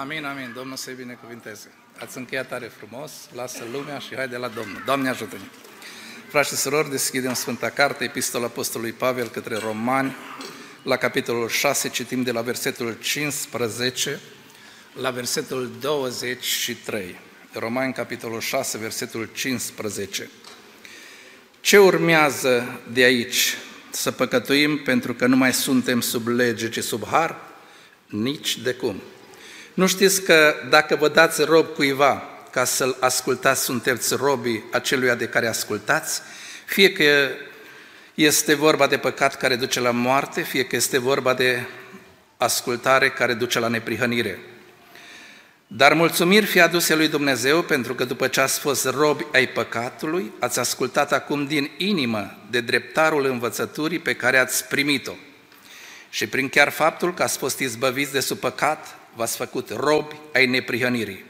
Amin, amin. Domnul să-i binecuvinteze. Ați încheiat tare frumos, lasă lumea și haide la Domnul. Doamne ajută-ne! Frați și surori, deschidem Sfânta Carte, Epistola Apostolului Pavel către Romani, la capitolul 6, citim de la versetul 15 la versetul 23. Romani, capitolul 6, versetul 15. Ce urmează de aici? Să păcătuim pentru că nu mai suntem sub lege, ci sub har? Nici de cum. Nu știți că dacă vă dați rob cuiva ca să-l ascultați, sunteți robii aceluia de care ascultați, fie că este vorba de păcat care duce la moarte, fie că este vorba de ascultare care duce la neprihănire. Dar mulțumiri fi aduse lui Dumnezeu pentru că după ce ați fost robi ai păcatului, ați ascultat acum din inimă de dreptarul învățăturii pe care ați primit-o. Și prin chiar faptul că ați fost izbăviți de sub păcat, v-ați făcut robi ai neprihănirii.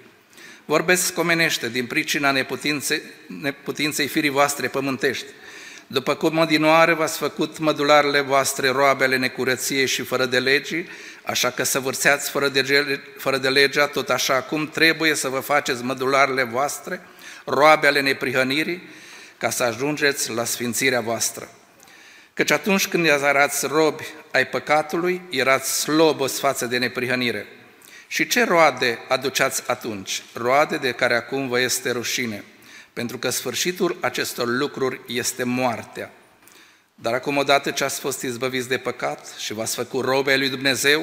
Vorbesc comenește din pricina neputinței, neputinței firii voastre pământești, după cum odinoară v-ați făcut mădularele voastre roabele necurăției și fără de legii, așa că să vârțeați fără de, fără de legea, tot așa cum trebuie să vă faceți mădularele voastre, roabele neprihănirii, ca să ajungeți la sfințirea voastră. Căci atunci când erați robi ai păcatului, erați slobos față de neprihănire. Și ce roade aduceați atunci? Roade de care acum vă este rușine – pentru că sfârșitul acestor lucruri este moartea. Dar acum, odată ce ați fost izbăviți de păcat și v-ați făcut robe lui Dumnezeu,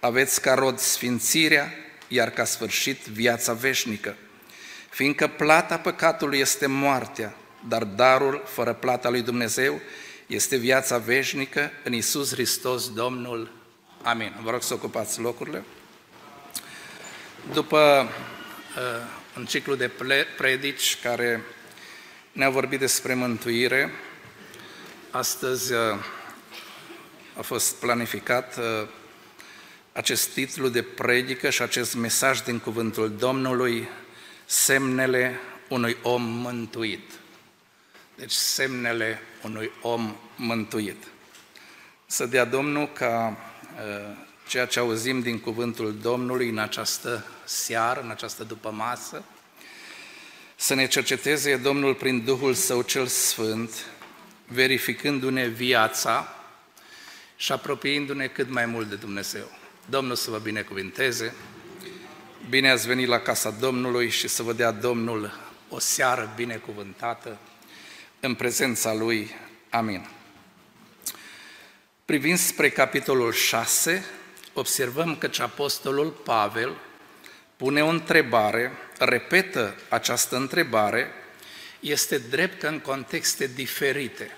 aveți ca rod sfințirea, iar ca sfârșit viața veșnică. Fiindcă plata păcatului este moartea, dar darul fără plata lui Dumnezeu este viața veșnică în Isus Hristos Domnul. Amin. Vă rog să ocupați locurile. După uh, un ciclu de predici care ne-a vorbit despre mântuire. Astăzi uh, a fost planificat uh, acest titlu de predică și acest mesaj din cuvântul Domnului, semnele unui om mântuit. Deci semnele unui om mântuit. Să dea Domnul ca uh, ceea ce auzim din cuvântul Domnului în această seară, în această dupămasă, să ne cerceteze Domnul prin Duhul Său cel Sfânt, verificându-ne viața și apropiindu-ne cât mai mult de Dumnezeu. Domnul să vă binecuvinteze, bine ați venit la casa Domnului și să vă dea Domnul o seară binecuvântată în prezența Lui. Amin. Privind spre capitolul 6, observăm că apostolul Pavel pune o întrebare, repetă această întrebare, este drept că în contexte diferite.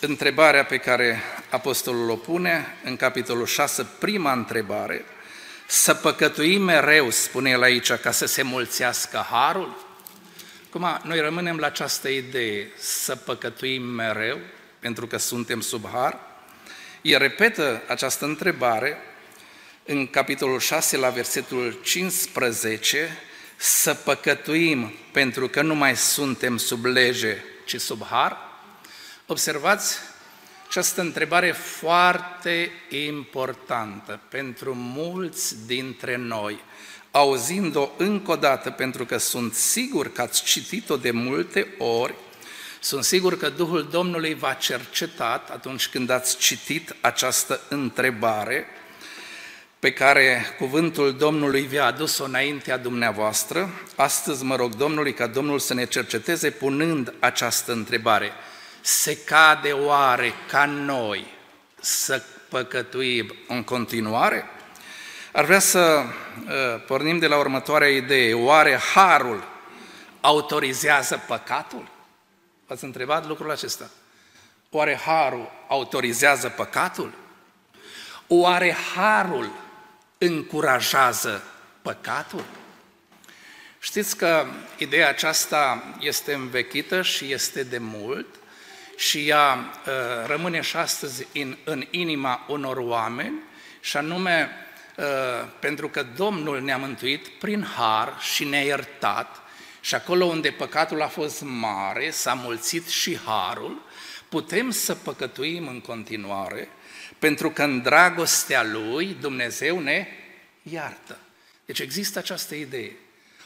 Întrebarea pe care apostolul o pune în capitolul 6, prima întrebare, să păcătuim mereu, spune el aici, ca să se mulțească harul? Acum, noi rămânem la această idee, să păcătuim mereu, pentru că suntem sub har, el repetă această întrebare în capitolul 6, la versetul 15, să păcătuim pentru că nu mai suntem sub lege, ci sub har? Observați această întrebare foarte importantă pentru mulți dintre noi, auzind-o încă o dată, pentru că sunt sigur că ați citit-o de multe ori, sunt sigur că Duhul Domnului v-a cercetat atunci când ați citit această întrebare pe care cuvântul Domnului vi-a adus-o înaintea dumneavoastră. Astăzi mă rog Domnului ca Domnul să ne cerceteze punând această întrebare. Se cade oare ca noi să păcătuim în continuare? Ar vrea să uh, pornim de la următoarea idee. Oare harul autorizează păcatul? V-ați întrebat lucrul acesta? Oare harul autorizează păcatul? Oare harul încurajează păcatul? Știți că ideea aceasta este învechită și este de mult și ea uh, rămâne și astăzi în, în inima unor oameni și anume uh, pentru că Domnul ne-a mântuit prin har și ne-a iertat și acolo unde păcatul a fost mare, s-a mulțit și harul, putem să păcătuim în continuare, pentru că în dragostea Lui Dumnezeu ne iartă. Deci există această idee.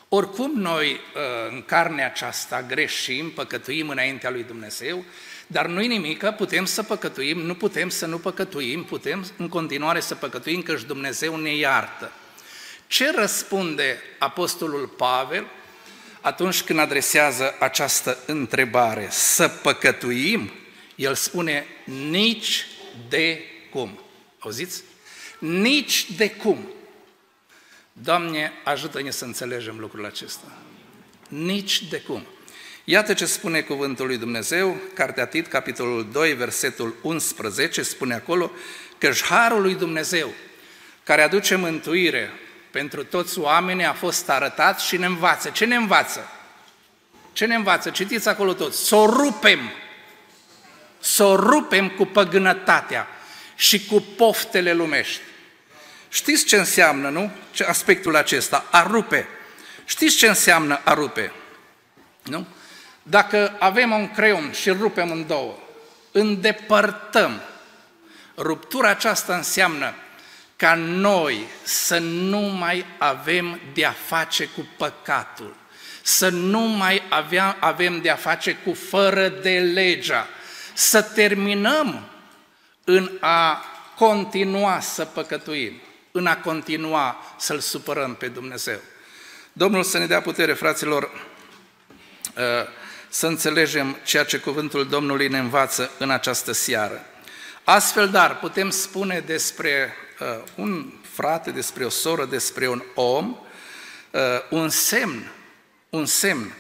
Oricum noi uh, în carnea aceasta greșim, păcătuim înaintea lui Dumnezeu, dar nu-i nimic, putem să păcătuim, nu putem să nu păcătuim, putem în continuare să păcătuim, căci Dumnezeu ne iartă. Ce răspunde Apostolul Pavel atunci când adresează această întrebare? Să păcătuim? El spune nici de cum. Auziți? Nici de cum. Doamne, ajută-ne să înțelegem lucrul acesta. Nici de cum. Iată ce spune cuvântul lui Dumnezeu, Cartea Tit, capitolul 2, versetul 11, spune acolo că harul lui Dumnezeu, care aduce mântuire pentru toți oamenii, a fost arătat și ne învață. Ce ne învață? Ce ne învață? Citiți acolo tot. Să o rupem, să o rupem cu păgânătatea și cu poftele lumești. Știți ce înseamnă, nu? Ce aspectul acesta, a rupe. Știți ce înseamnă a rupe? Nu? Dacă avem un creion și îl rupem în două, îndepărtăm. Ruptura aceasta înseamnă ca noi să nu mai avem de-a face cu păcatul, să nu mai avea, avem de-a face cu fără de legea, să terminăm în a continua să păcătuim, în a continua să-L supărăm pe Dumnezeu. Domnul să ne dea putere, fraților, uh, să înțelegem ceea ce cuvântul Domnului ne învață în această seară. Astfel, dar, putem spune despre uh, un frate, despre o soră, despre un om, uh, un semn, un semn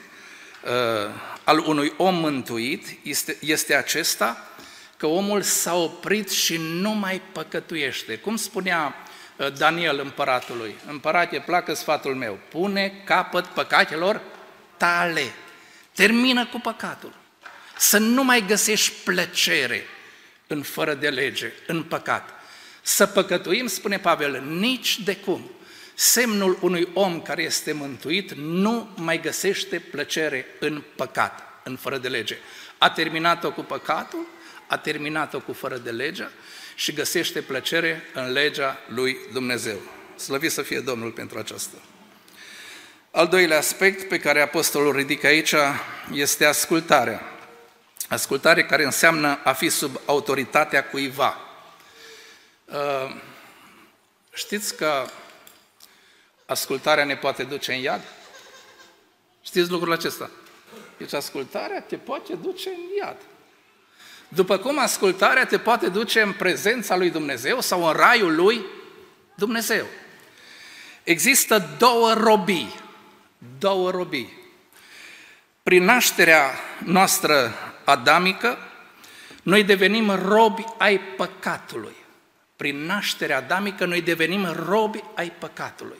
uh, al unui om mântuit este, este acesta că omul s-a oprit și nu mai păcătuiește. Cum spunea uh, Daniel împăratului, împărate, placă sfatul meu, pune capăt păcatelor tale. Termină cu păcatul. Să nu mai găsești plăcere în fără de lege, în păcat. Să păcătuim, spune Pavel, nici de cum. Semnul unui om care este mântuit nu mai găsește plăcere în păcat, în fără de lege. A terminat-o cu păcatul, a terminat-o cu fără de legea și găsește plăcere în legea lui Dumnezeu. Slăvit să fie Domnul pentru aceasta. Al doilea aspect pe care apostolul ridică aici este ascultarea. Ascultare care înseamnă a fi sub autoritatea cuiva. Uh, știți că ascultarea ne poate duce în iad? Știți lucrul acesta? Deci ascultarea te poate duce în iad. După cum ascultarea te poate duce în prezența lui Dumnezeu sau în raiul lui Dumnezeu. Există două robii două robii. Prin nașterea noastră adamică, noi devenim robi ai păcatului. Prin nașterea adamică, noi devenim robi ai păcatului.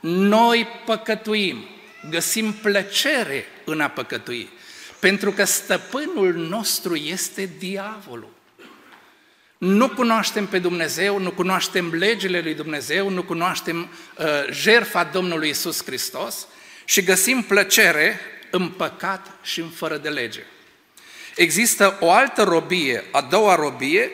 Noi păcătuim, găsim plăcere în a păcătui, pentru că stăpânul nostru este diavolul. Nu cunoaștem pe Dumnezeu, nu cunoaștem legile lui Dumnezeu, nu cunoaștem uh, jertfa Domnului Isus Hristos și găsim plăcere în păcat și în fără de lege. Există o altă robie, a doua robie,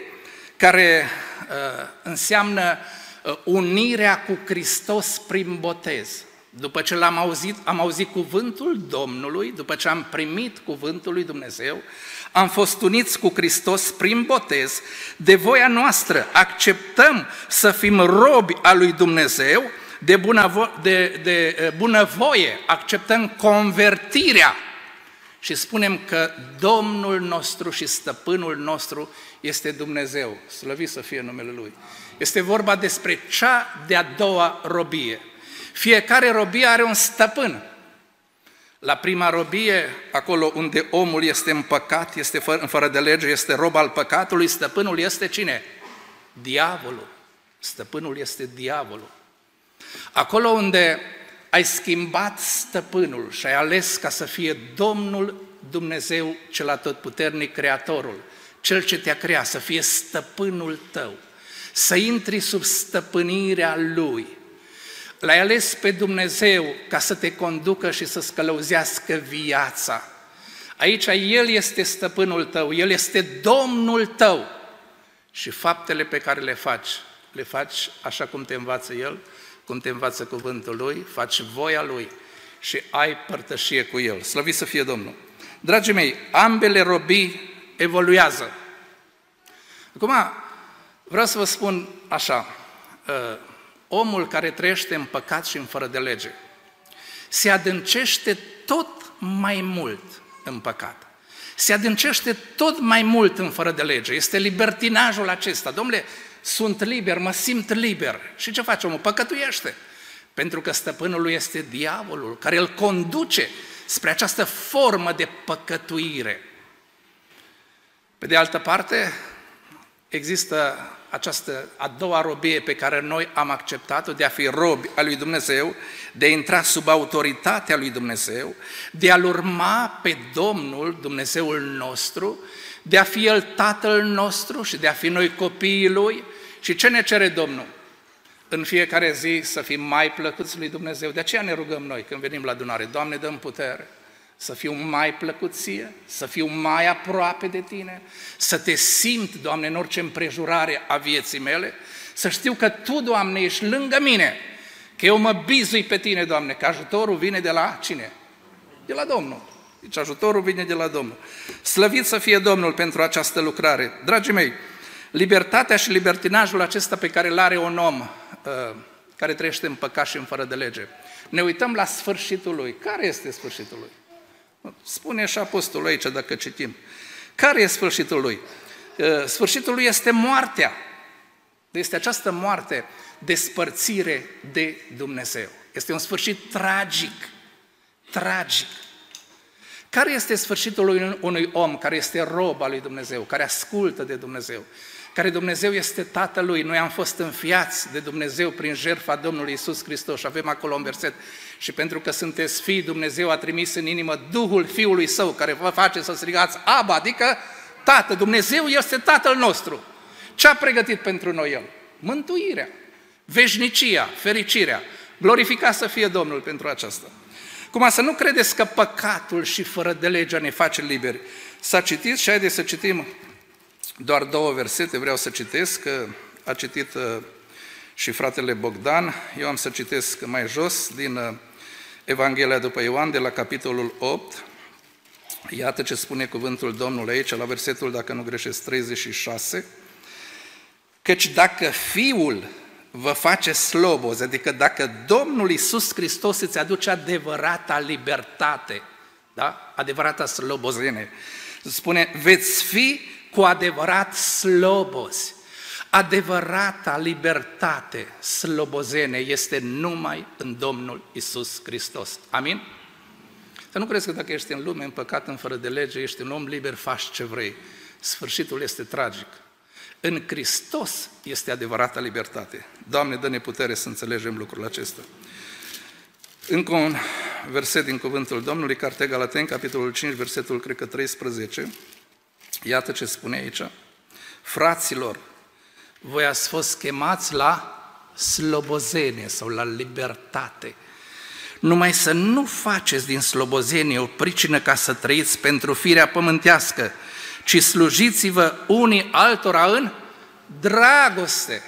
care uh, înseamnă uh, unirea cu Hristos prin botez. După ce l-am auzit, am auzit cuvântul Domnului, după ce am primit cuvântul lui Dumnezeu, am fost uniți cu Hristos prin botez, de voia noastră acceptăm să fim robi a lui Dumnezeu, de, bunăvo- de, de eh, bunăvoie acceptăm convertirea și spunem că Domnul nostru și Stăpânul nostru este Dumnezeu, slăvit să fie numele Lui. Este vorba despre cea de-a doua robie. Fiecare robie are un stăpân. La prima robie, acolo unde omul este în păcat, este fără, fără de lege, este rob al păcatului, stăpânul este cine? Diavolul. Stăpânul este diavolul. Acolo unde ai schimbat stăpânul și ai ales ca să fie Domnul Dumnezeu cel atotputernic, Creatorul, Cel ce te-a creat, să fie stăpânul tău, să intri sub stăpânirea Lui, L-ai ales pe Dumnezeu ca să te conducă și să scălăuzească viața. Aici El este stăpânul tău, El este Domnul tău. Și faptele pe care le faci, le faci așa cum te învață El, cum te învață cuvântul Lui, faci voia Lui și ai părtășie cu El. Slăvit să fie Domnul! Dragii mei, ambele robii evoluează. Acum, vreau să vă spun așa, uh, omul care trăiește în păcat și în fără de lege, se adâncește tot mai mult în păcat. Se adâncește tot mai mult în fără de lege. Este libertinajul acesta. Domnule, sunt liber, mă simt liber. Și ce face omul? Păcătuiește. Pentru că stăpânul lui este diavolul, care îl conduce spre această formă de păcătuire. Pe de altă parte, există această a doua robie pe care noi am acceptat-o de a fi robi al lui Dumnezeu, de a intra sub autoritatea lui Dumnezeu, de a-L urma pe Domnul, Dumnezeul nostru, de a fi El Tatăl nostru și de a fi noi copiii Lui. Și ce ne cere Domnul? În fiecare zi să fim mai plăcuți lui Dumnezeu. De aceea ne rugăm noi când venim la adunare. Doamne, dăm putere să fiu mai plăcut ție, să fiu mai aproape de tine, să te simt, Doamne, în orice împrejurare a vieții mele, să știu că Tu, Doamne, ești lângă mine, că eu mă bizui pe Tine, Doamne, că ajutorul vine de la cine? De la Domnul. Deci ajutorul vine de la Domnul. Slăvit să fie Domnul pentru această lucrare. Dragii mei, libertatea și libertinajul acesta pe care îl are un om uh, care trăiește în păcat și în fără de lege, ne uităm la sfârșitul lui. Care este sfârșitul lui? Spune și apostolul aici, dacă citim. Care e sfârșitul lui? Sfârșitul lui este moartea. Este această moarte, despărțire de Dumnezeu. Este un sfârșit tragic. Tragic. Care este sfârșitul unui om care este rob al lui Dumnezeu, care ascultă de Dumnezeu, care Dumnezeu este Tatălui. Noi am fost înfiați de Dumnezeu prin jertfa Domnului Isus Hristos și avem acolo un verset. Și pentru că sunteți fii, Dumnezeu a trimis în inimă Duhul Fiului Său, care vă face să strigați Aba, adică Tată, Dumnezeu este Tatăl nostru. Ce a pregătit pentru noi El? Mântuirea, veșnicia, fericirea. Glorificat să fie Domnul pentru aceasta. Cum să nu credeți că păcatul și fără de legea ne face liberi. S-a citit și haideți să citim doar două versete, vreau să citesc, că a citit uh, și fratele Bogdan. Eu am să citesc mai jos din uh, Evanghelia după Ioan, de la capitolul 8. Iată ce spune cuvântul Domnului aici, la versetul, dacă nu greșesc, 36. Căci dacă Fiul vă face sloboz, adică dacă Domnul Iisus Hristos îți aduce adevărata libertate, da? adevărata slobozenie, spune, veți fi cu adevărat slobozi. Adevărata libertate slobozene este numai în Domnul Isus Hristos. Amin? Să nu crezi că dacă ești în lume, în păcat, în fără de lege, ești un om liber, faci ce vrei. Sfârșitul este tragic. În Hristos este adevărata libertate. Doamne, dă-ne putere să înțelegem lucrul acesta. Încă un verset din cuvântul Domnului, Cartea Galateni, capitolul 5, versetul, cred că 13. Iată ce spune aici. Fraților, voi ați fost chemați la slobozenie sau la libertate. Numai să nu faceți din slobozenie o pricină ca să trăiți pentru firea pământească, ci slujiți-vă unii altora în dragoste.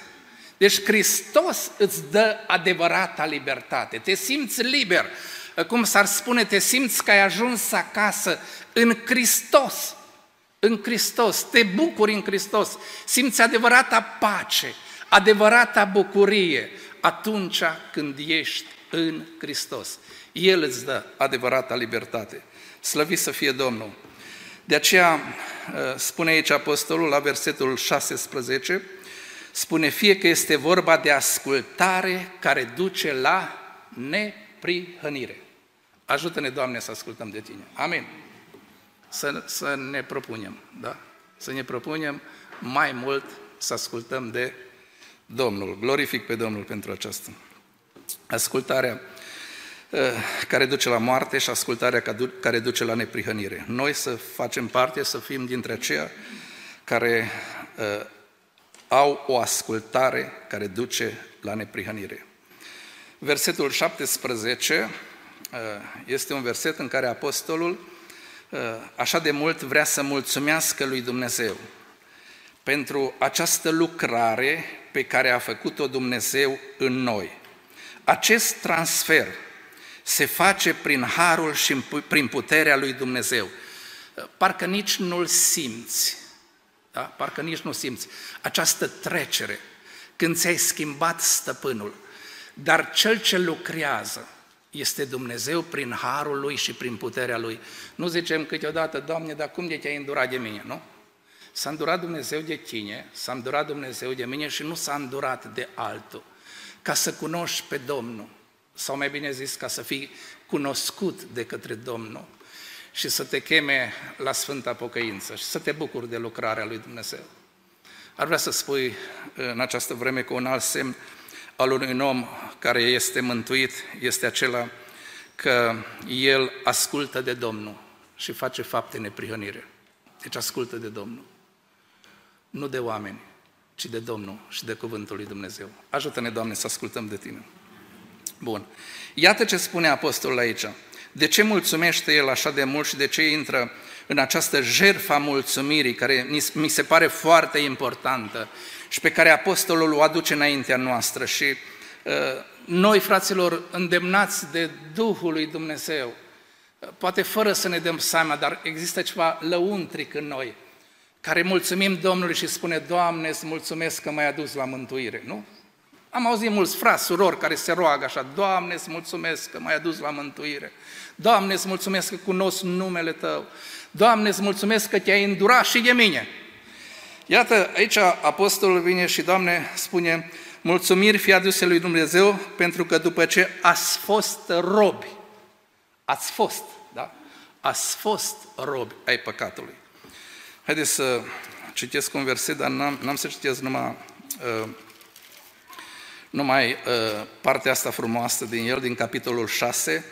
Deci Hristos îți dă adevărata libertate. Te simți liber. Cum s-ar spune, te simți că ai ajuns acasă în Hristos în Hristos, te bucuri în Hristos, simți adevărata pace, adevărata bucurie atunci când ești în Hristos. El îți dă adevărata libertate. Slăvit să fie Domnul! De aceea uh, spune aici apostolul la versetul 16, spune fie că este vorba de ascultare care duce la neprihănire. Ajută-ne, Doamne, să ascultăm de Tine. Amin să, să ne propunem, da? Să ne propunem mai mult să ascultăm de Domnul. Glorific pe Domnul pentru aceasta. Ascultarea uh, care duce la moarte și ascultarea care duce la neprihănire. Noi să facem parte, să fim dintre aceia care uh, au o ascultare care duce la neprihănire. Versetul 17 uh, este un verset în care apostolul Uh, așa de mult vrea să mulțumească lui Dumnezeu pentru această lucrare pe care a făcut-o Dumnezeu în noi. Acest transfer se face prin harul și prin puterea lui Dumnezeu. Parcă nici nu-l simți, da? parcă nici nu simți această trecere când ți-ai schimbat stăpânul. Dar cel ce lucrează este Dumnezeu prin harul lui și prin puterea lui. Nu zicem câteodată, Doamne, dar cum de te-ai îndurat de mine, nu? S-a îndurat Dumnezeu de tine, s-a îndurat Dumnezeu de mine și nu s-a îndurat de altul. Ca să cunoști pe Domnul, sau mai bine zis, ca să fii cunoscut de către Domnul și să te cheme la Sfânta Pocăință și să te bucuri de lucrarea lui Dumnezeu. Ar vrea să spui în această vreme că un alt semn al unui om care este mântuit este acela că el ascultă de Domnul și face fapte neprihănire. Deci ascultă de Domnul. Nu de oameni, ci de Domnul și de Cuvântul lui Dumnezeu. Ajută-ne, Doamne, să ascultăm de Tine. Bun. Iată ce spune apostolul aici. De ce mulțumește el așa de mult și de ce intră în această jertfa mulțumirii, care mi se pare foarte importantă și pe care apostolul o aduce înaintea noastră. Și uh, noi, fraților, îndemnați de Duhul lui Dumnezeu, uh, poate fără să ne dăm seama, dar există ceva lăuntric în noi, care mulțumim Domnului și spune, Doamne, îți mulțumesc că m-ai adus la mântuire, nu? Am auzit mulți frați, surori care se roagă așa, Doamne, îți mulțumesc că m-ai adus la mântuire. Doamne, îți mulțumesc că cunosc numele Tău. Doamne, îți mulțumesc că te-ai îndurat și de mine. Iată, aici apostolul vine și, Doamne, spune, mulțumiri fi aduse lui Dumnezeu pentru că după ce ați fost robi, ați fost, da? Ați fost robi ai păcatului. Haideți să citesc un verset, dar n-am, n-am să citesc numai, uh, numai uh, partea asta frumoasă din el, din capitolul 6,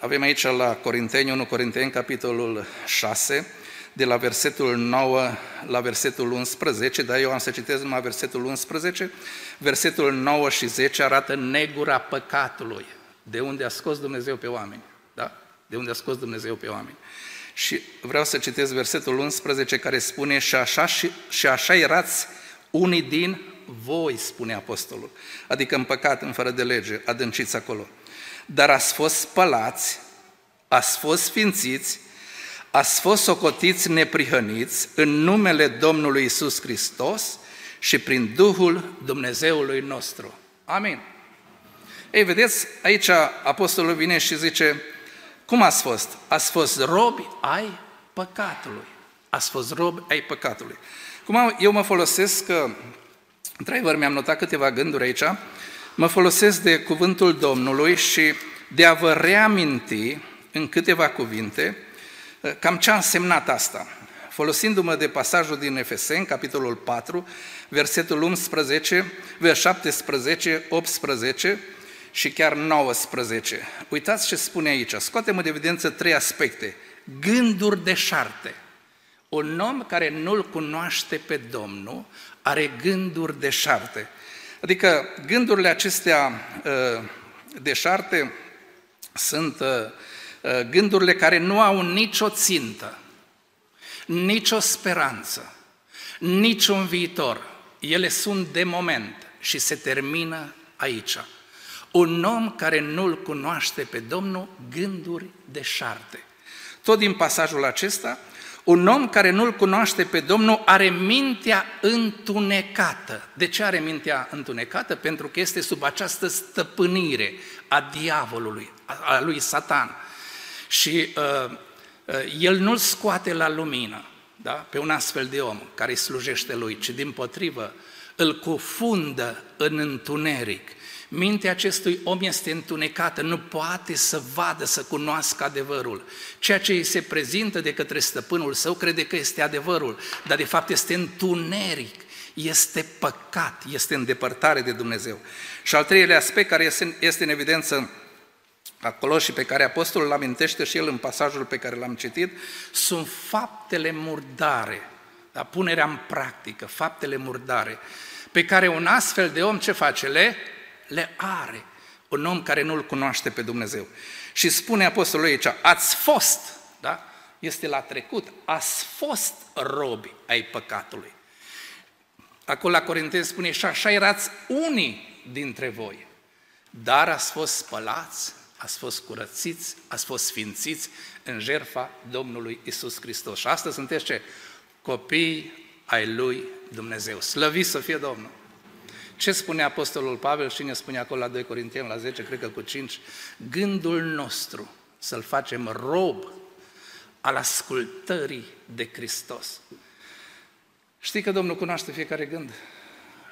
avem aici la Corinteni, 1 Corinteni, capitolul 6, de la versetul 9 la versetul 11, dar eu am să citesc numai versetul 11. Versetul 9 și 10 arată negura păcatului, de unde a scos Dumnezeu pe oameni. Da? De unde a scos Dumnezeu pe oameni. Și vreau să citesc versetul 11 care spune și așa, și, și așa erați unii din voi, spune apostolul, adică în păcat, în fără de lege, adânciți acolo dar ați fost spălați, ați fost sfințiți, ați fost socotiți neprihăniți în numele Domnului Isus Hristos și prin Duhul Dumnezeului nostru. Amin. Ei, vedeți, aici apostolul vine și zice, cum ați fost? Ați fost robi ai păcatului. Ați fost robi ai păcatului. Cum eu mă folosesc, într-adevăr mi-am notat câteva gânduri aici, mă folosesc de cuvântul Domnului și de a vă reaminti în câteva cuvinte uh, cam ce a însemnat asta. Folosindu-mă de pasajul din Efeseni, capitolul 4, versetul 11, vers 17, 18 și chiar 19. Uitați ce spune aici. Scoatem în evidență trei aspecte. Gânduri de șarte. Un om care nu-L cunoaște pe Domnul are gânduri de șarte. Adică gândurile acestea uh, deșarte sunt uh, uh, gândurile care nu au nicio țintă, nicio speranță, niciun viitor. Ele sunt de moment și se termină aici. Un om care nu-L cunoaște pe Domnul, gânduri deșarte. Tot din pasajul acesta, un om care nu-L cunoaște pe Domnul are mintea întunecată. De ce are mintea întunecată? Pentru că este sub această stăpânire a diavolului, a lui Satan. Și uh, uh, el nu-l scoate la lumină, da? pe un astfel de om care îi slujește lui, ci din potrivă îl cufundă în întuneric Mintea acestui om este întunecată, nu poate să vadă, să cunoască adevărul. Ceea ce îi se prezintă de către stăpânul său crede că este adevărul, dar de fapt este întuneric, este păcat, este îndepărtare de Dumnezeu. Și al treilea aspect care este în evidență acolo și pe care apostolul îl amintește și el în pasajul pe care l-am citit, sunt faptele murdare, da? punerea în practică, faptele murdare, pe care un astfel de om ce face? Le le are un om care nu-L cunoaște pe Dumnezeu. Și spune apostolul aici, ați fost, da? Este la trecut, ați fost robi ai păcatului. Acolo la Corinteni spune, și așa erați unii dintre voi. dar ați fost spălați, ați fost curățiți, ați fost sfințiți în jertfa Domnului Isus Hristos. Și astăzi sunteți ce? Copii ai Lui Dumnezeu. Slăvit să fie Domnul! Ce spune Apostolul Pavel și ne spune acolo la 2 Corinteni, la 10, cred că cu 5? Gândul nostru să-l facem rob al ascultării de Hristos. Știi că Domnul cunoaște fiecare gând?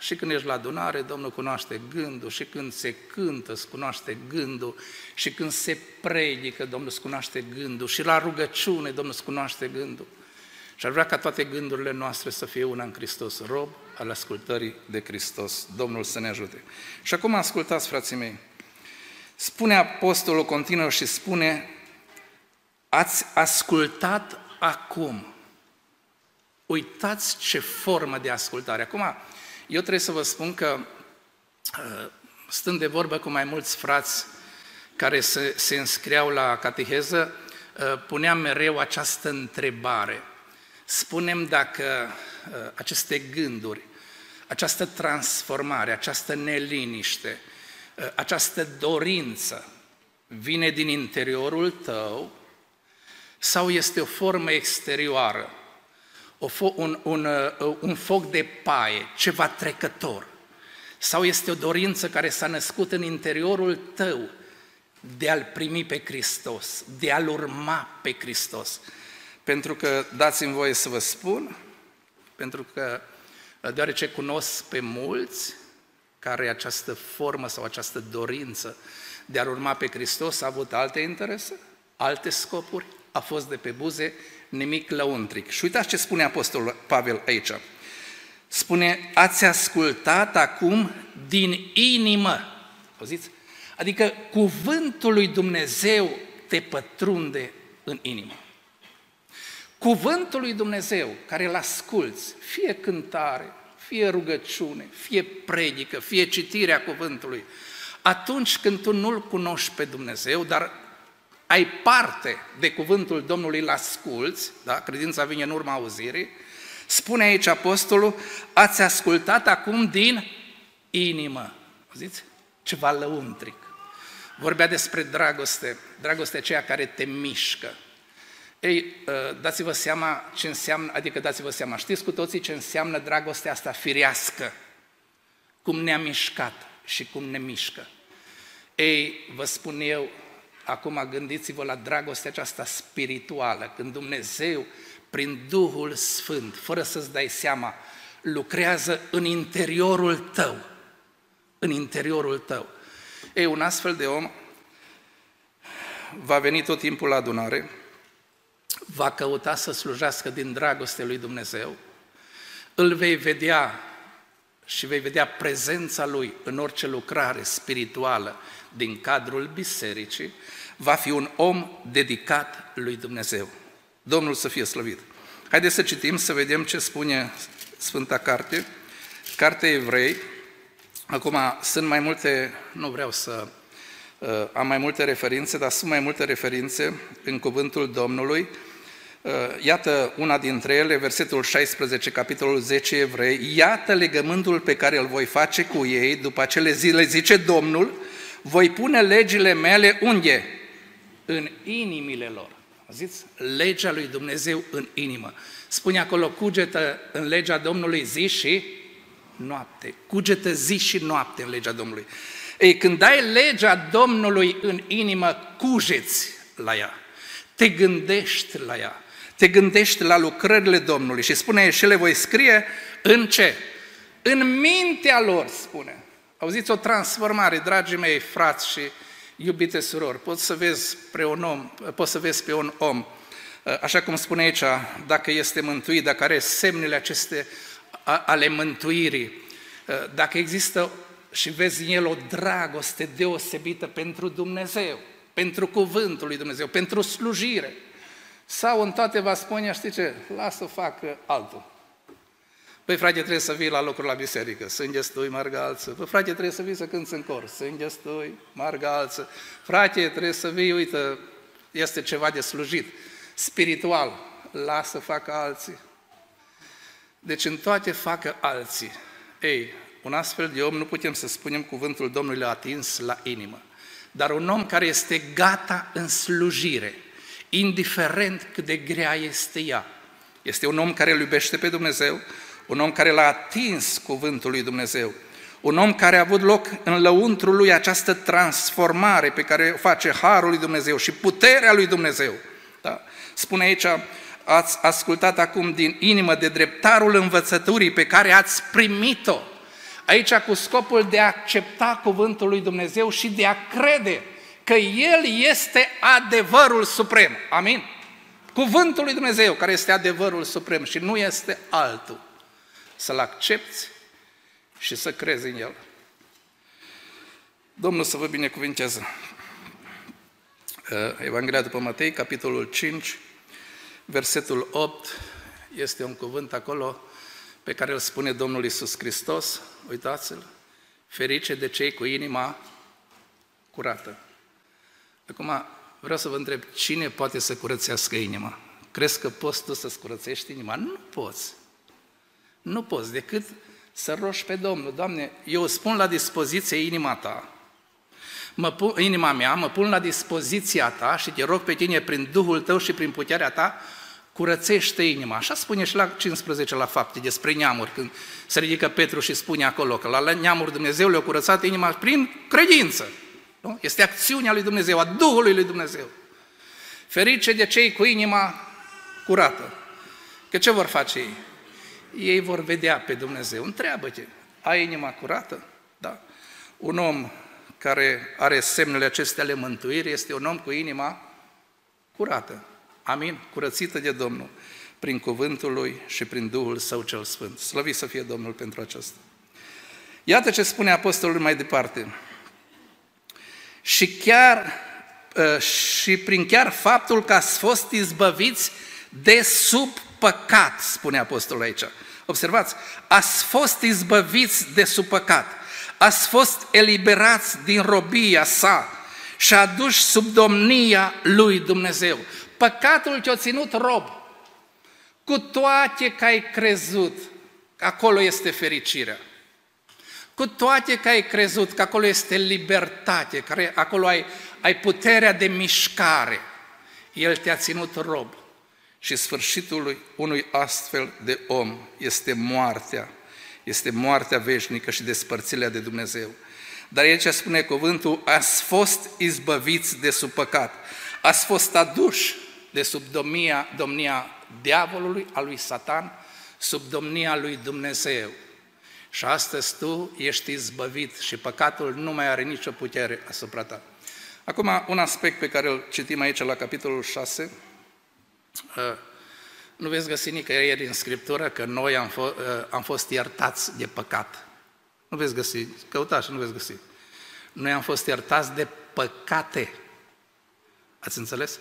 Și când ești la adunare, Domnul cunoaște gândul, și când se cântă, îți cunoaște gândul, și când se predică, Domnul îți cunoaște gândul, și la rugăciune, Domnul îți cunoaște gândul. Și ar vrea ca toate gândurile noastre să fie una în Hristos, rob al ascultării de Hristos. Domnul să ne ajute. Și acum ascultați, frații mei. Spune Apostolul, continuă și spune, ați ascultat acum. Uitați ce formă de ascultare. Acum, eu trebuie să vă spun că, uh, stând de vorbă cu mai mulți frați care se, se înscriau la cateheză, uh, puneam mereu această întrebare. Spunem dacă uh, aceste gânduri, această transformare, această neliniște, această dorință vine din interiorul tău sau este o formă exterioară o fo- un, un, uh, un foc de paie, ceva trecător, sau este o dorință care s-a născut în interiorul tău de a-L primi pe Hristos, de a-L urma pe Hristos. Pentru că, dați-mi voie să vă spun, pentru că, deoarece cunosc pe mulți care această formă sau această dorință de a urma pe Hristos a avut alte interese, alte scopuri, a fost de pe buze nimic lăuntric. Și uitați ce spune Apostolul Pavel aici. Spune, ați ascultat acum din inimă. Auziți? Adică cuvântul lui Dumnezeu te pătrunde în inimă. Cuvântul lui Dumnezeu care îl asculți, fie cântare, fie rugăciune, fie predică, fie citirea cuvântului, atunci când tu nu-L cunoști pe Dumnezeu, dar ai parte de cuvântul Domnului, îl asculți, da? credința vine în urma auzirii, spune aici apostolul, ați ascultat acum din inimă. Ziți? Ceva lăuntric. Vorbea despre dragoste, dragostea aceea care te mișcă. Ei, ă, dați-vă seama ce înseamnă, adică dați-vă seama, știți cu toții ce înseamnă dragostea asta firească, cum ne-a mișcat și cum ne mișcă. Ei, vă spun eu, Acum gândiți-vă la dragostea aceasta spirituală, când Dumnezeu, prin Duhul Sfânt, fără să-ți dai seama, lucrează în interiorul tău. În interiorul tău. Ei, un astfel de om va veni tot timpul la adunare, va căuta să slujească din dragoste lui Dumnezeu, îl vei vedea și vei vedea prezența lui în orice lucrare spirituală din cadrul bisericii, va fi un om dedicat lui Dumnezeu. Domnul să fie slăvit. Haideți să citim, să vedem ce spune Sfânta Carte, Cartea Evrei. Acum, sunt mai multe, nu vreau să uh, am mai multe referințe, dar sunt mai multe referințe în cuvântul Domnului. Uh, iată una dintre ele, versetul 16, capitolul 10 Evrei. Iată legământul pe care îl voi face cu ei după acele zile, zice Domnul, voi pune legile mele unde? În inimile lor. Ziți? Legea lui Dumnezeu în inimă. Spune acolo, cugetă în legea Domnului zi și noapte. Cugetă zi și noapte în legea Domnului. Ei, când ai legea Domnului în inimă, cugeți la ea. Te gândești la ea. Te gândești la lucrările Domnului și spune și le voi scrie în ce? În mintea lor, spune. Auziți o transformare, dragii mei, frați și iubite surori, poți să vezi pe un om, poți să vezi pe un om, așa cum spune aici, dacă este mântuit, dacă are semnele aceste ale mântuirii, dacă există și vezi în el o dragoste deosebită pentru Dumnezeu, pentru cuvântul lui Dumnezeu, pentru slujire, sau în toate va spune, știi ce, lasă facă altul. Păi frate, trebuie să vii la locuri la biserică, sângestui, margalță. Păi frate, trebuie să vii să cânți în cor, sângestui, margalță. Frate, trebuie să vii, uite, este ceva de slujit, spiritual. Lasă facă alții. Deci în toate facă alții. Ei, Un astfel de om nu putem să spunem cuvântul Domnului l-a atins la inimă. Dar un om care este gata în slujire, indiferent cât de grea este ea, este un om care îl iubește pe Dumnezeu, un om care l-a atins cuvântul lui Dumnezeu, un om care a avut loc în lăuntrul lui această transformare pe care o face Harul lui Dumnezeu și puterea lui Dumnezeu. Da? Spune aici, ați ascultat acum din inimă de dreptarul învățăturii pe care ați primit-o. Aici cu scopul de a accepta cuvântul lui Dumnezeu și de a crede că El este adevărul suprem. Amin? Cuvântul lui Dumnezeu, care este adevărul suprem și nu este altul. Să-L accepti și să crezi în El. Domnul să vă binecuvinteze. Uh, Evanghelia după Matei, capitolul 5, versetul 8, este un cuvânt acolo pe care îl spune Domnul Isus Hristos, uitați-l, ferice de cei cu inima curată. Acum, vreau să vă întreb, cine poate să curățească inima? Crezi că poți tu să-ți curățești inima? Nu poți. Nu poți, decât să roși pe Domnul. Doamne, eu spun la dispoziție inima Ta, mă pun, inima mea, mă pun la dispoziția Ta și te rog pe Tine prin Duhul Tău și prin puterea Ta, curățește inima. Așa spune și la 15 la fapte despre neamuri, când se ridică Petru și spune acolo că la neamuri Dumnezeu le-a curățat inima prin credință. Nu? Este acțiunea lui Dumnezeu, a Duhului lui Dumnezeu. Ferice de cei cu inima curată. Că ce vor face ei? Ei vor vedea pe Dumnezeu. Întreabă-te, ai inima curată? Da. Un om care are semnele acestea ale mântuirii este un om cu inima curată. Amin? Curățită de Domnul prin cuvântul Lui și prin Duhul Său cel Sfânt. Slăvit să fie Domnul pentru aceasta. Iată ce spune Apostolul mai departe. Și chiar ă, și prin chiar faptul că ați fost izbăviți de sub păcat, spune Apostolul aici. Observați, ați fost izbăviți de sub păcat, ați fost eliberați din robia sa și aduși sub domnia lui Dumnezeu. Păcatul te-a ținut rob, cu toate că ai crezut, acolo este fericirea. Cu toate că ai crezut că acolo este libertate, că acolo ai, ai puterea de mișcare, El te-a ținut rob. Și sfârșitul unui astfel de om este moartea, este moartea veșnică și despărțirea de Dumnezeu. Dar aici spune cuvântul, ați fost izbăviți de sub păcat, ați fost aduși de sub domnia, domnia diavolului, a lui Satan, sub domnia lui Dumnezeu. Și astăzi tu ești izbăvit și păcatul nu mai are nicio putere asupra ta. Acum, un aspect pe care îl citim aici la capitolul 6, uh, nu veți găsi nicăieri în Scriptură că noi am, fost, uh, am fost iertați de păcat. Nu veți găsi, căutați și nu veți găsi. Noi am fost iertați de păcate. Ați înțeles?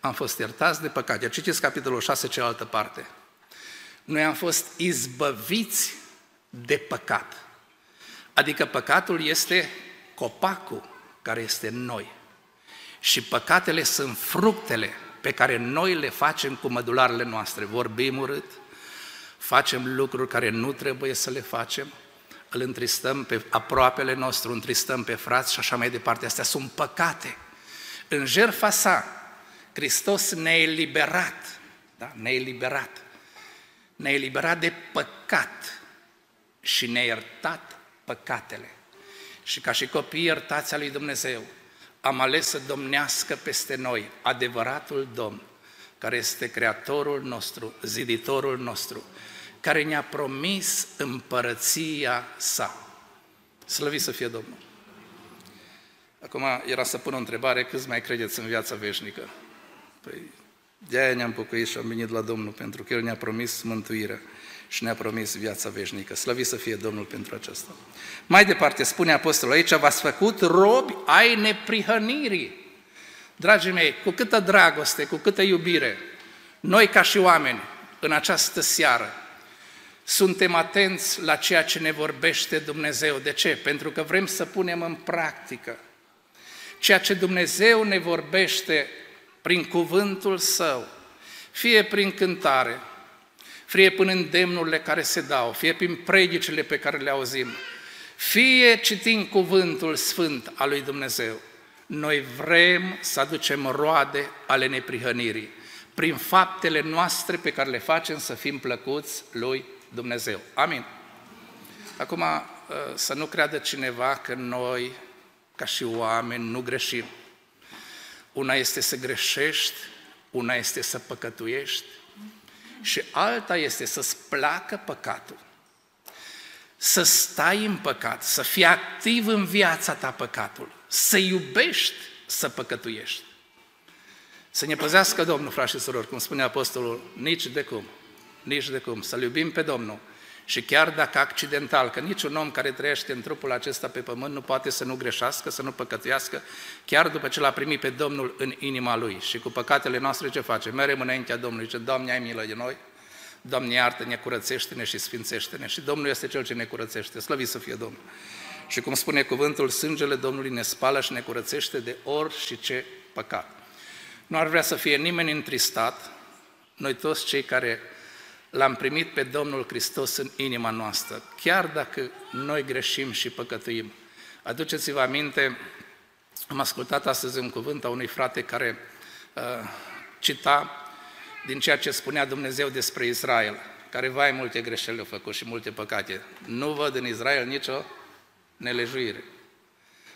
Am fost iertați de păcate. Citiți capitolul 6, cealaltă parte. Noi am fost izbăviți de păcat. Adică păcatul este copacul care este în noi. Și păcatele sunt fructele pe care noi le facem cu mădularele noastre. Vorbim urât, facem lucruri care nu trebuie să le facem, îl întristăm pe aproapele nostru, întristăm pe frați și așa mai departe. Astea sunt păcate. În jertfa sa, Hristos ne-a eliberat, da? ne-a eliberat. Ne-a eliberat de păcat și ne-a iertat păcatele. Și ca și copii iertați a lui Dumnezeu, am ales să domnească peste noi adevăratul Domn, care este Creatorul nostru, Ziditorul nostru, care ne-a promis împărăția sa. Slăvit să fie Domnul! Acum era să pun o întrebare, câți mai credeți în viața veșnică? Păi de-aia ne-am pocăit și am venit la Domnul, pentru că El ne-a promis mântuirea și ne-a promis viața veșnică. Slăvit să fie Domnul pentru aceasta. Mai departe, spune Apostolul aici, v-ați făcut robi ai neprihănirii. Dragii mei, cu câtă dragoste, cu câtă iubire, noi ca și oameni, în această seară, suntem atenți la ceea ce ne vorbește Dumnezeu. De ce? Pentru că vrem să punem în practică ceea ce Dumnezeu ne vorbește prin cuvântul Său, fie prin cântare, fie până îndemnurile care se dau, fie prin predicile pe care le auzim, fie citind cuvântul sfânt al lui Dumnezeu, noi vrem să aducem roade ale neprihănirii, prin faptele noastre pe care le facem să fim plăcuți lui Dumnezeu. Amin. Acum, ă, să nu creadă cineva că noi, ca și oameni, nu greșim. Una este să greșești, una este să păcătuiești și alta este să-ți placă păcatul. Să stai în păcat, să fii activ în viața ta păcatul, să iubești să păcătuiești. Să ne păzească Domnul, frați și surori, cum spune Apostolul, nici de cum, nici de cum, să-L iubim pe Domnul. Și chiar dacă accidental, că niciun om care trăiește în trupul acesta pe pământ nu poate să nu greșească, să nu păcătuiască, chiar după ce l-a primit pe Domnul în inima lui. Și cu păcatele noastre ce face? Merem înaintea Domnului, zice, Doamne, ai milă de noi, Doamne, iartă-ne, curățește-ne și sfințește-ne. Și Domnul este Cel ce ne curățește, slăvit să fie Domnul. Și cum spune cuvântul, sângele Domnului ne spală și ne curățește de ori și ce păcat. Nu ar vrea să fie nimeni întristat, noi toți cei care l-am primit pe Domnul Hristos în inima noastră, chiar dacă noi greșim și păcătuim. Aduceți-vă aminte, am ascultat astăzi un cuvânt a unui frate care uh, cita din ceea ce spunea Dumnezeu despre Israel, care vai multe greșeli au făcut și multe păcate. Nu văd în Israel nicio nelejuire.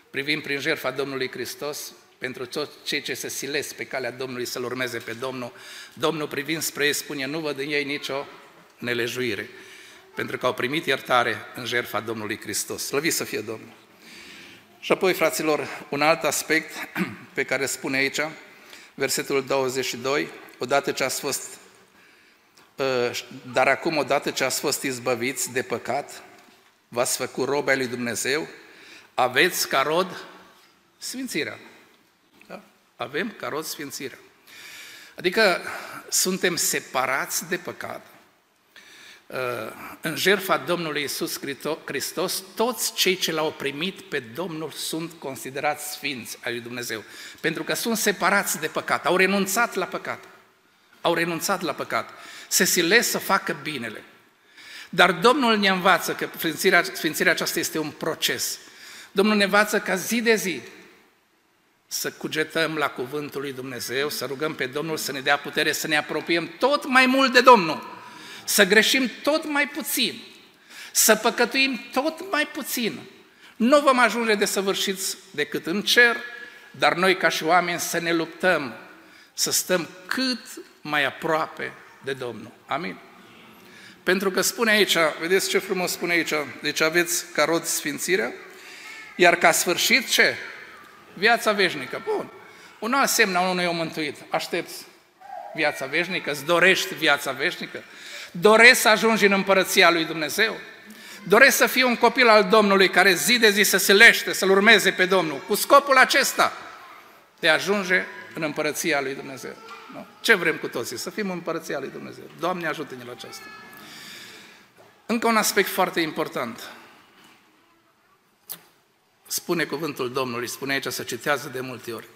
Privim prin jertfa Domnului Hristos, pentru toți cei ce se silesc pe calea Domnului să-L urmeze pe Domnul, Domnul privind spre ei spune, nu văd în ei nicio nelejuire, pentru că au primit iertare în jertfa Domnului Hristos. Slăvit să fie Domnul! Și apoi, fraților, un alt aspect pe care spune aici, versetul 22, odată ce ați fost, ă, dar acum odată ce ați fost izbăviți de păcat, v-ați făcut robe lui Dumnezeu, aveți ca rod sfințirea. Da? Avem ca rod sfințirea. Adică suntem separați de păcat. Ă, în jertfa Domnului Isus Hristos, toți cei ce l-au primit pe Domnul sunt considerați sfinți ai lui Dumnezeu, pentru că sunt separați de păcat, au renunțat la păcat au renunțat la păcat, se silesc să facă binele. Dar Domnul ne învață că sfințirea, sfințirea aceasta este un proces. Domnul ne învață ca zi de zi să cugetăm la cuvântul lui Dumnezeu, să rugăm pe Domnul să ne dea putere să ne apropiem tot mai mult de Domnul, să greșim tot mai puțin, să păcătuim tot mai puțin. Nu vom ajunge de săvârșiți decât în cer, dar noi ca și oameni să ne luptăm, să stăm cât mai aproape de Domnul. Amin? Pentru că spune aici, vedeți ce frumos spune aici, deci aveți ca rod sfințirea, iar ca sfârșit ce? Viața veșnică. Bun. Un alt semn al unui om mântuit. Aștepți viața veșnică? Îți dorești viața veșnică? Dorești să ajungi în împărăția lui Dumnezeu? Doresc să fii un copil al Domnului care zi de zi să se lește, să-L urmeze pe Domnul, cu scopul acesta de a ajunge în împărăția lui Dumnezeu. Nu? Ce vrem cu toții? Să fim împărăția lui Dumnezeu. Doamne ajută-ne la aceasta. Încă un aspect foarte important. Spune cuvântul Domnului, spune aici, să citează de multe ori.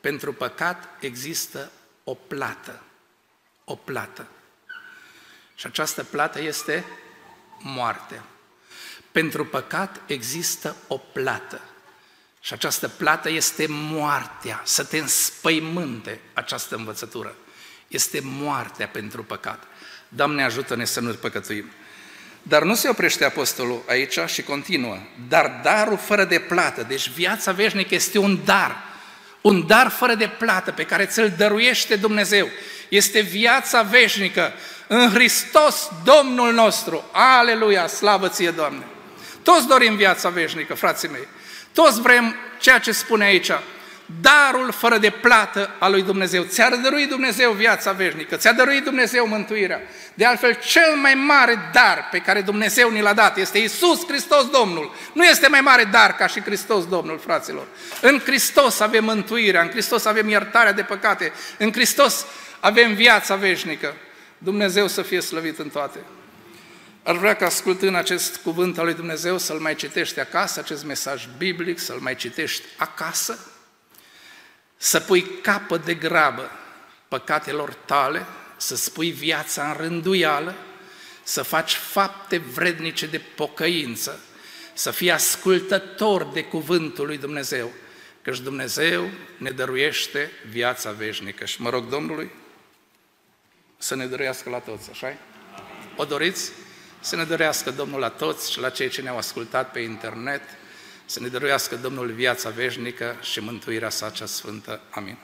Pentru păcat există o plată. O plată. Și această plată este moartea. Pentru păcat există o plată. Și această plată este moartea, să te înspăimânte această învățătură. Este moartea pentru păcat. Doamne, ajută-ne să nu păcătuim. Dar nu se oprește apostolul aici și continuă. Dar darul fără de plată, deci viața veșnică este un dar. Un dar fără de plată pe care ți-l dăruiește Dumnezeu. Este viața veșnică în Hristos Domnul nostru. Aleluia, slavă ție, Doamne! Toți dorim viața veșnică, frații mei. Toți vrem ceea ce spune aici, darul fără de plată al lui Dumnezeu. Ți-a dăruit Dumnezeu viața veșnică, ți-a dăruit Dumnezeu mântuirea. De altfel, cel mai mare dar pe care Dumnezeu ni l-a dat este Isus Hristos Domnul. Nu este mai mare dar ca și Hristos Domnul, fraților. În Hristos avem mântuirea, în Hristos avem iertarea de păcate, în Hristos avem viața veșnică. Dumnezeu să fie slăvit în toate. Ar vrea ca ascultând acest cuvânt al lui Dumnezeu să-l mai citești acasă, acest mesaj biblic, să-l mai citești acasă, să pui capăt de grabă păcatelor tale, să spui viața în rânduială, să faci fapte vrednice de pocăință, să fii ascultător de cuvântul lui Dumnezeu, căci Dumnezeu ne dăruiește viața veșnică. Și mă rog Domnului să ne dăruiască la toți, așa O doriți? Să ne dăruiască Domnul la toți și la cei ce ne-au ascultat pe internet, să ne dăruiască Domnul viața veșnică și mântuirea sa cea sfântă. Amin.